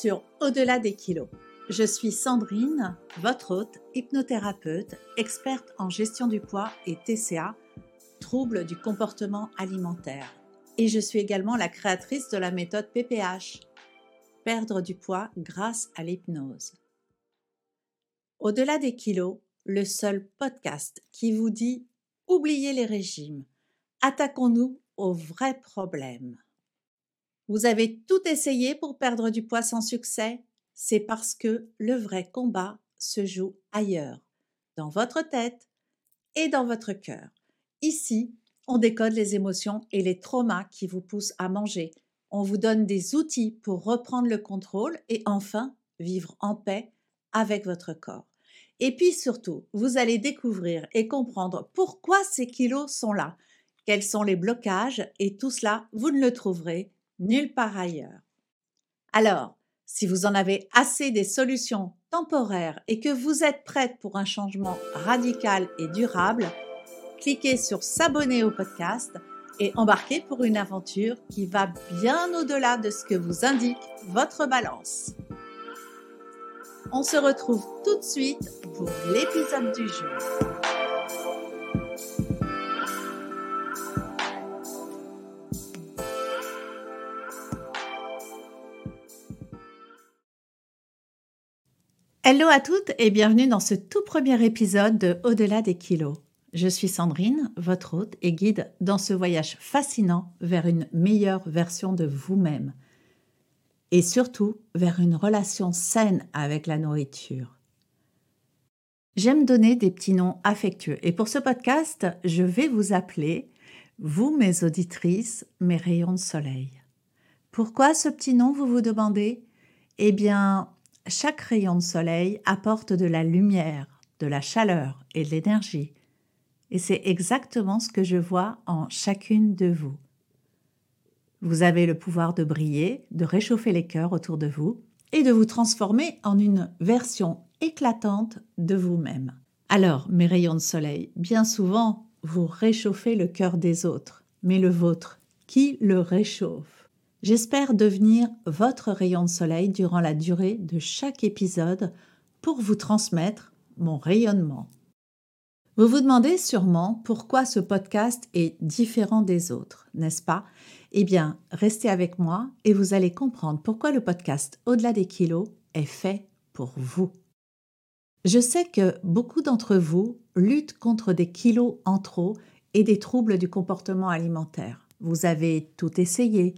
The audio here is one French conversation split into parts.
sur Au-delà des kilos. Je suis Sandrine, votre hôte, hypnothérapeute, experte en gestion du poids et TCA, troubles du comportement alimentaire. Et je suis également la créatrice de la méthode PPH, perdre du poids grâce à l'hypnose. Au-delà des kilos, le seul podcast qui vous dit oubliez les régimes, attaquons-nous aux vrais problèmes. Vous avez tout essayé pour perdre du poids sans succès? C'est parce que le vrai combat se joue ailleurs, dans votre tête et dans votre cœur. Ici, on décode les émotions et les traumas qui vous poussent à manger. On vous donne des outils pour reprendre le contrôle et enfin vivre en paix avec votre corps. Et puis surtout, vous allez découvrir et comprendre pourquoi ces kilos sont là, quels sont les blocages et tout cela, vous ne le trouverez nulle part ailleurs. Alors, si vous en avez assez des solutions temporaires et que vous êtes prête pour un changement radical et durable, cliquez sur s'abonner au podcast et embarquez pour une aventure qui va bien au-delà de ce que vous indique votre balance. On se retrouve tout de suite pour l'épisode du jour. Hello à toutes et bienvenue dans ce tout premier épisode de Au-delà des kilos. Je suis Sandrine, votre hôte et guide dans ce voyage fascinant vers une meilleure version de vous-même et surtout vers une relation saine avec la nourriture. J'aime donner des petits noms affectueux et pour ce podcast, je vais vous appeler, vous mes auditrices, mes rayons de soleil. Pourquoi ce petit nom, vous vous demandez? Eh bien, chaque rayon de soleil apporte de la lumière, de la chaleur et de l'énergie. Et c'est exactement ce que je vois en chacune de vous. Vous avez le pouvoir de briller, de réchauffer les cœurs autour de vous et de vous transformer en une version éclatante de vous-même. Alors, mes rayons de soleil, bien souvent, vous réchauffez le cœur des autres, mais le vôtre, qui le réchauffe? J'espère devenir votre rayon de soleil durant la durée de chaque épisode pour vous transmettre mon rayonnement. Vous vous demandez sûrement pourquoi ce podcast est différent des autres, n'est-ce pas? Eh bien, restez avec moi et vous allez comprendre pourquoi le podcast Au-delà des kilos est fait pour vous. Je sais que beaucoup d'entre vous luttent contre des kilos en trop et des troubles du comportement alimentaire. Vous avez tout essayé,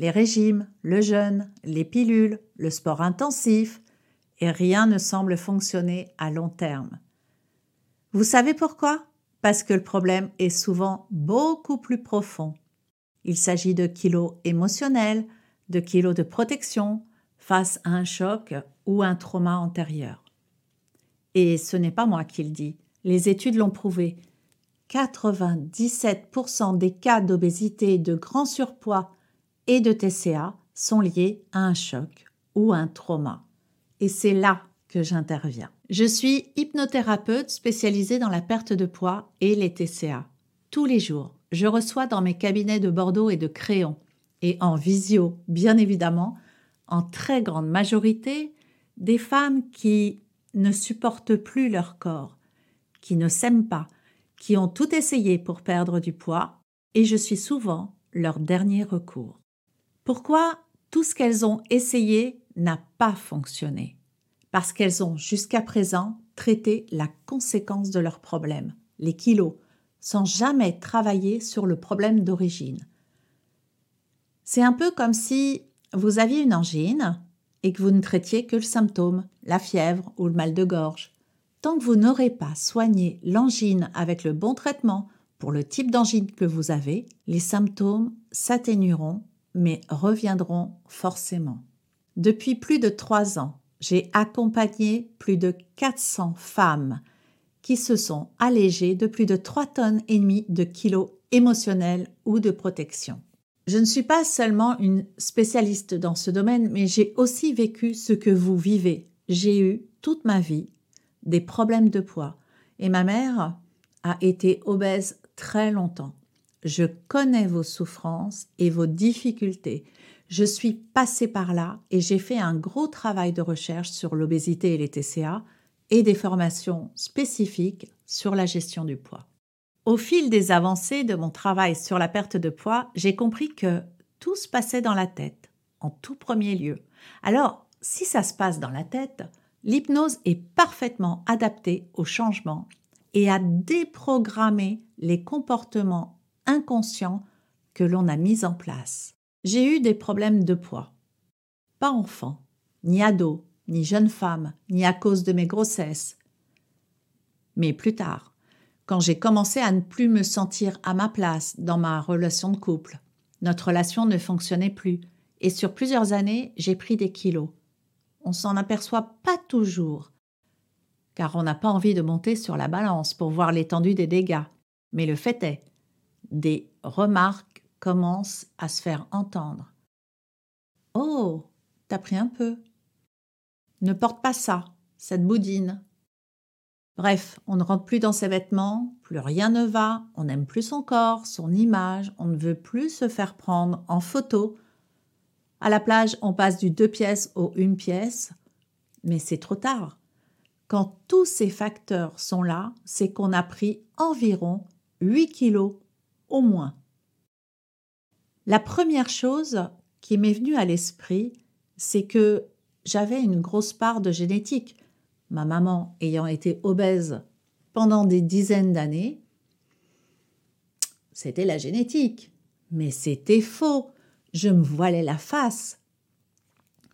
les régimes, le jeûne, les pilules, le sport intensif, et rien ne semble fonctionner à long terme. Vous savez pourquoi? Parce que le problème est souvent beaucoup plus profond. Il s'agit de kilos émotionnels, de kilos de protection face à un choc ou un trauma antérieur. Et ce n'est pas moi qui le dis, les études l'ont prouvé. 97% des cas d'obésité et de grand surpoids et de TCA sont liés à un choc ou un trauma. Et c'est là que j'interviens. Je suis hypnothérapeute spécialisée dans la perte de poids et les TCA. Tous les jours, je reçois dans mes cabinets de Bordeaux et de Créon, et en visio, bien évidemment, en très grande majorité, des femmes qui ne supportent plus leur corps, qui ne s'aiment pas, qui ont tout essayé pour perdre du poids, et je suis souvent leur dernier recours. Pourquoi tout ce qu'elles ont essayé n'a pas fonctionné Parce qu'elles ont jusqu'à présent traité la conséquence de leurs problèmes, les kilos, sans jamais travailler sur le problème d'origine. C'est un peu comme si vous aviez une angine et que vous ne traitiez que le symptôme, la fièvre ou le mal de gorge. Tant que vous n'aurez pas soigné l'angine avec le bon traitement pour le type d'angine que vous avez, les symptômes s'atténueront mais reviendront forcément. Depuis plus de trois ans, j'ai accompagné plus de 400 femmes qui se sont allégées de plus de 3 tonnes et demie de kilos émotionnels ou de protection. Je ne suis pas seulement une spécialiste dans ce domaine, mais j'ai aussi vécu ce que vous vivez. J'ai eu toute ma vie des problèmes de poids et ma mère a été obèse très longtemps. Je connais vos souffrances et vos difficultés. je suis passée par là et j'ai fait un gros travail de recherche sur l'obésité et les TCA et des formations spécifiques sur la gestion du poids. Au fil des avancées de mon travail sur la perte de poids, j'ai compris que tout se passait dans la tête, en tout premier lieu. Alors, si ça se passe dans la tête, l'hypnose est parfaitement adaptée au changement et à déprogrammer les comportements inconscients que l'on a mis en place. J'ai eu des problèmes de poids. Pas enfant, ni ado, ni jeune femme, ni à cause de mes grossesses. Mais plus tard, quand j'ai commencé à ne plus me sentir à ma place dans ma relation de couple, notre relation ne fonctionnait plus, et sur plusieurs années, j'ai pris des kilos. On s'en aperçoit pas toujours, car on n'a pas envie de monter sur la balance pour voir l'étendue des dégâts. Mais le fait est, des remarques commencent à se faire entendre. Oh, t'as pris un peu. Ne porte pas ça, cette boudine. Bref, on ne rentre plus dans ses vêtements, plus rien ne va, on n'aime plus son corps, son image, on ne veut plus se faire prendre en photo. À la plage, on passe du deux pièces au une pièce, mais c'est trop tard. Quand tous ces facteurs sont là, c'est qu'on a pris environ 8 kilos au moins. La première chose qui m'est venue à l'esprit, c'est que j'avais une grosse part de génétique. Ma maman ayant été obèse pendant des dizaines d'années, c'était la génétique. Mais c'était faux. Je me voilais la face.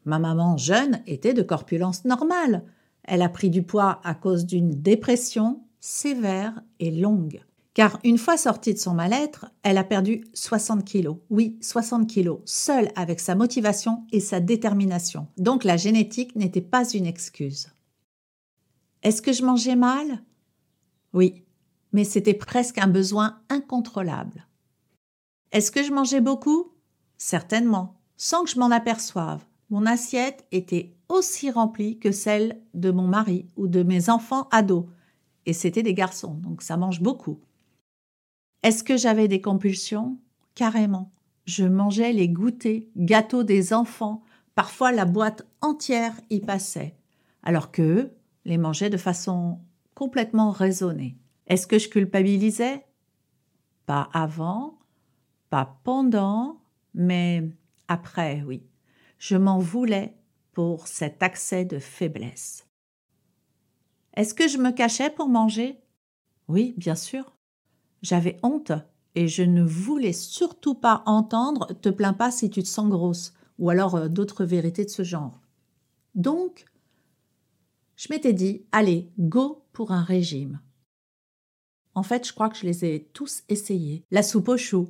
Ma maman jeune était de corpulence normale. Elle a pris du poids à cause d'une dépression sévère et longue. Car une fois sortie de son mal-être, elle a perdu 60 kilos. Oui, 60 kilos, seule avec sa motivation et sa détermination. Donc la génétique n'était pas une excuse. Est-ce que je mangeais mal? Oui, mais c'était presque un besoin incontrôlable. Est-ce que je mangeais beaucoup? Certainement, sans que je m'en aperçoive. Mon assiette était aussi remplie que celle de mon mari ou de mes enfants ados. Et c'était des garçons, donc ça mange beaucoup. Est-ce que j'avais des compulsions? Carrément. Je mangeais les goûters, gâteaux des enfants. Parfois, la boîte entière y passait, alors qu'eux les mangeaient de façon complètement raisonnée. Est-ce que je culpabilisais? Pas avant, pas pendant, mais après, oui. Je m'en voulais pour cet accès de faiblesse. Est-ce que je me cachais pour manger? Oui, bien sûr. J'avais honte et je ne voulais surtout pas entendre te plains pas si tu te sens grosse ou alors euh, d'autres vérités de ce genre. Donc, je m'étais dit, allez, go pour un régime. En fait, je crois que je les ai tous essayés. La soupe au chou,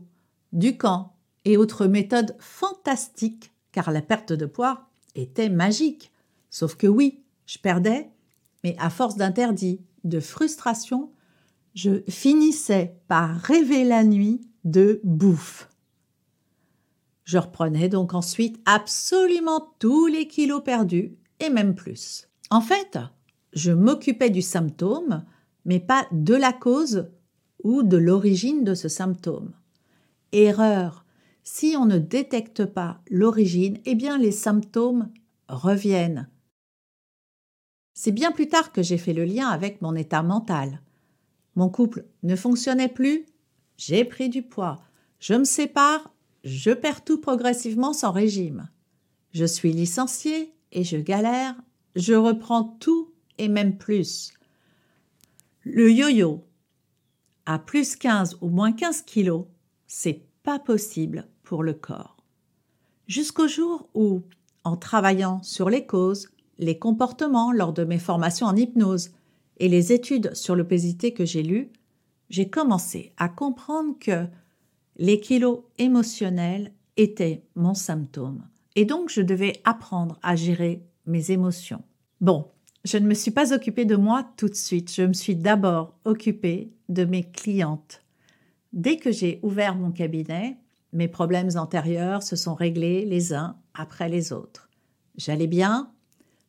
du camp et autres méthodes fantastiques, car la perte de poids était magique. Sauf que oui, je perdais, mais à force d'interdits, de frustration, je finissais par rêver la nuit de bouffe. Je reprenais donc ensuite absolument tous les kilos perdus et même plus. En fait, je m'occupais du symptôme, mais pas de la cause ou de l'origine de ce symptôme. Erreur. Si on ne détecte pas l'origine, eh bien les symptômes reviennent. C'est bien plus tard que j'ai fait le lien avec mon état mental. Mon couple ne fonctionnait plus, j'ai pris du poids. Je me sépare, je perds tout progressivement sans régime. Je suis licenciée et je galère, je reprends tout et même plus. Le yo-yo à plus 15 ou moins 15 kilos, c'est pas possible pour le corps. Jusqu'au jour où, en travaillant sur les causes, les comportements lors de mes formations en hypnose, et les études sur l'obésité que j'ai lues, j'ai commencé à comprendre que les kilos émotionnels étaient mon symptôme. Et donc, je devais apprendre à gérer mes émotions. Bon, je ne me suis pas occupée de moi tout de suite. Je me suis d'abord occupée de mes clientes. Dès que j'ai ouvert mon cabinet, mes problèmes antérieurs se sont réglés les uns après les autres. J'allais bien,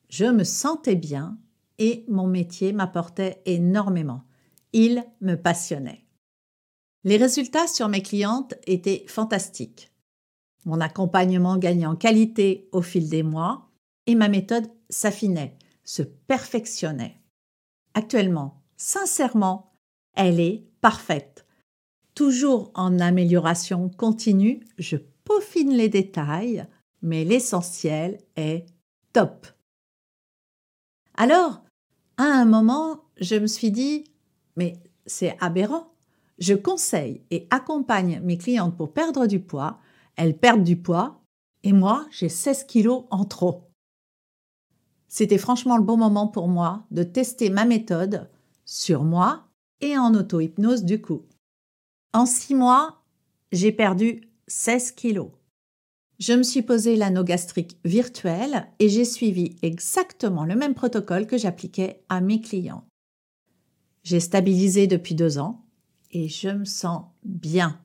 je me sentais bien et mon métier m'apportait énormément. Il me passionnait. Les résultats sur mes clientes étaient fantastiques. Mon accompagnement gagnait en qualité au fil des mois et ma méthode s'affinait, se perfectionnait. Actuellement, sincèrement, elle est parfaite. Toujours en amélioration continue, je peaufine les détails, mais l'essentiel est top. Alors, à un moment, je me suis dit, mais c'est aberrant. Je conseille et accompagne mes clientes pour perdre du poids, elles perdent du poids, et moi, j'ai 16 kilos en trop. C'était franchement le bon moment pour moi de tester ma méthode sur moi et en auto-hypnose du coup. En six mois, j'ai perdu 16 kilos. Je me suis posé l'anneau gastrique virtuel et j'ai suivi exactement le même protocole que j'appliquais à mes clients. J'ai stabilisé depuis deux ans et je me sens bien.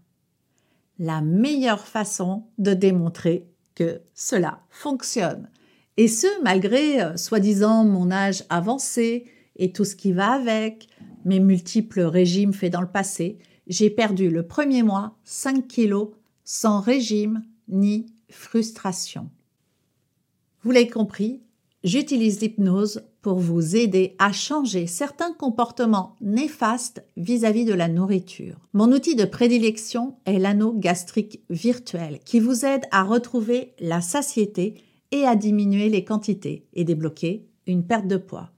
La meilleure façon de démontrer que cela fonctionne. Et ce, malgré, euh, soi-disant, mon âge avancé et tout ce qui va avec, mes multiples régimes faits dans le passé, j'ai perdu le premier mois 5 kilos sans régime ni frustration. Vous l'avez compris, j'utilise l'hypnose pour vous aider à changer certains comportements néfastes vis-à-vis de la nourriture. Mon outil de prédilection est l'anneau gastrique virtuel qui vous aide à retrouver la satiété et à diminuer les quantités et débloquer une perte de poids.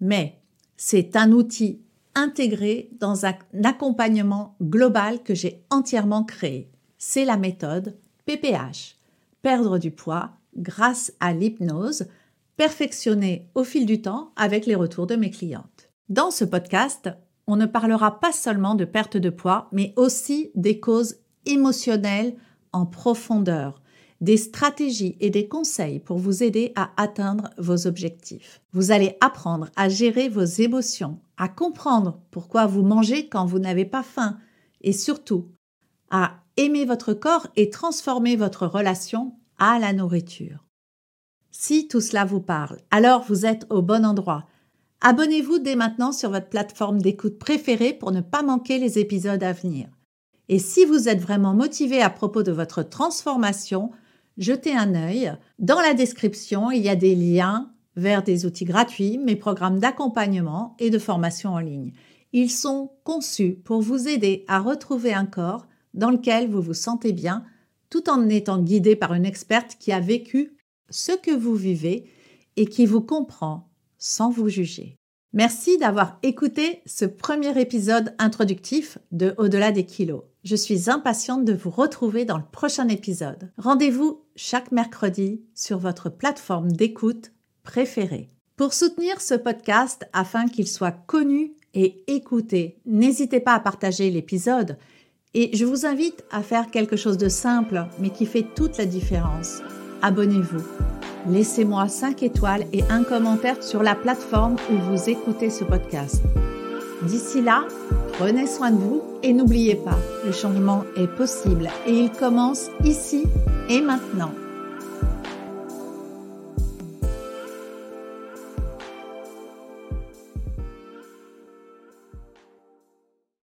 Mais c'est un outil intégré dans un accompagnement global que j'ai entièrement créé. C'est la méthode PPH, perdre du poids grâce à l'hypnose, perfectionnée au fil du temps avec les retours de mes clientes. Dans ce podcast, on ne parlera pas seulement de perte de poids, mais aussi des causes émotionnelles en profondeur, des stratégies et des conseils pour vous aider à atteindre vos objectifs. Vous allez apprendre à gérer vos émotions, à comprendre pourquoi vous mangez quand vous n'avez pas faim et surtout à aimer votre corps et transformer votre relation à la nourriture. Si tout cela vous parle, alors vous êtes au bon endroit. Abonnez-vous dès maintenant sur votre plateforme d'écoute préférée pour ne pas manquer les épisodes à venir. Et si vous êtes vraiment motivé à propos de votre transformation, jetez un œil. Dans la description, il y a des liens vers des outils gratuits, mes programmes d'accompagnement et de formation en ligne. Ils sont conçus pour vous aider à retrouver un corps dans lequel vous vous sentez bien, tout en étant guidé par une experte qui a vécu ce que vous vivez et qui vous comprend sans vous juger. Merci d'avoir écouté ce premier épisode introductif de Au-delà des kilos. Je suis impatiente de vous retrouver dans le prochain épisode. Rendez-vous chaque mercredi sur votre plateforme d'écoute préférée. Pour soutenir ce podcast afin qu'il soit connu et écouté, n'hésitez pas à partager l'épisode et je vous invite à faire quelque chose de simple mais qui fait toute la différence. Abonnez-vous. Laissez-moi 5 étoiles et un commentaire sur la plateforme où vous écoutez ce podcast. D'ici là, prenez soin de vous et n'oubliez pas, le changement est possible et il commence ici et maintenant.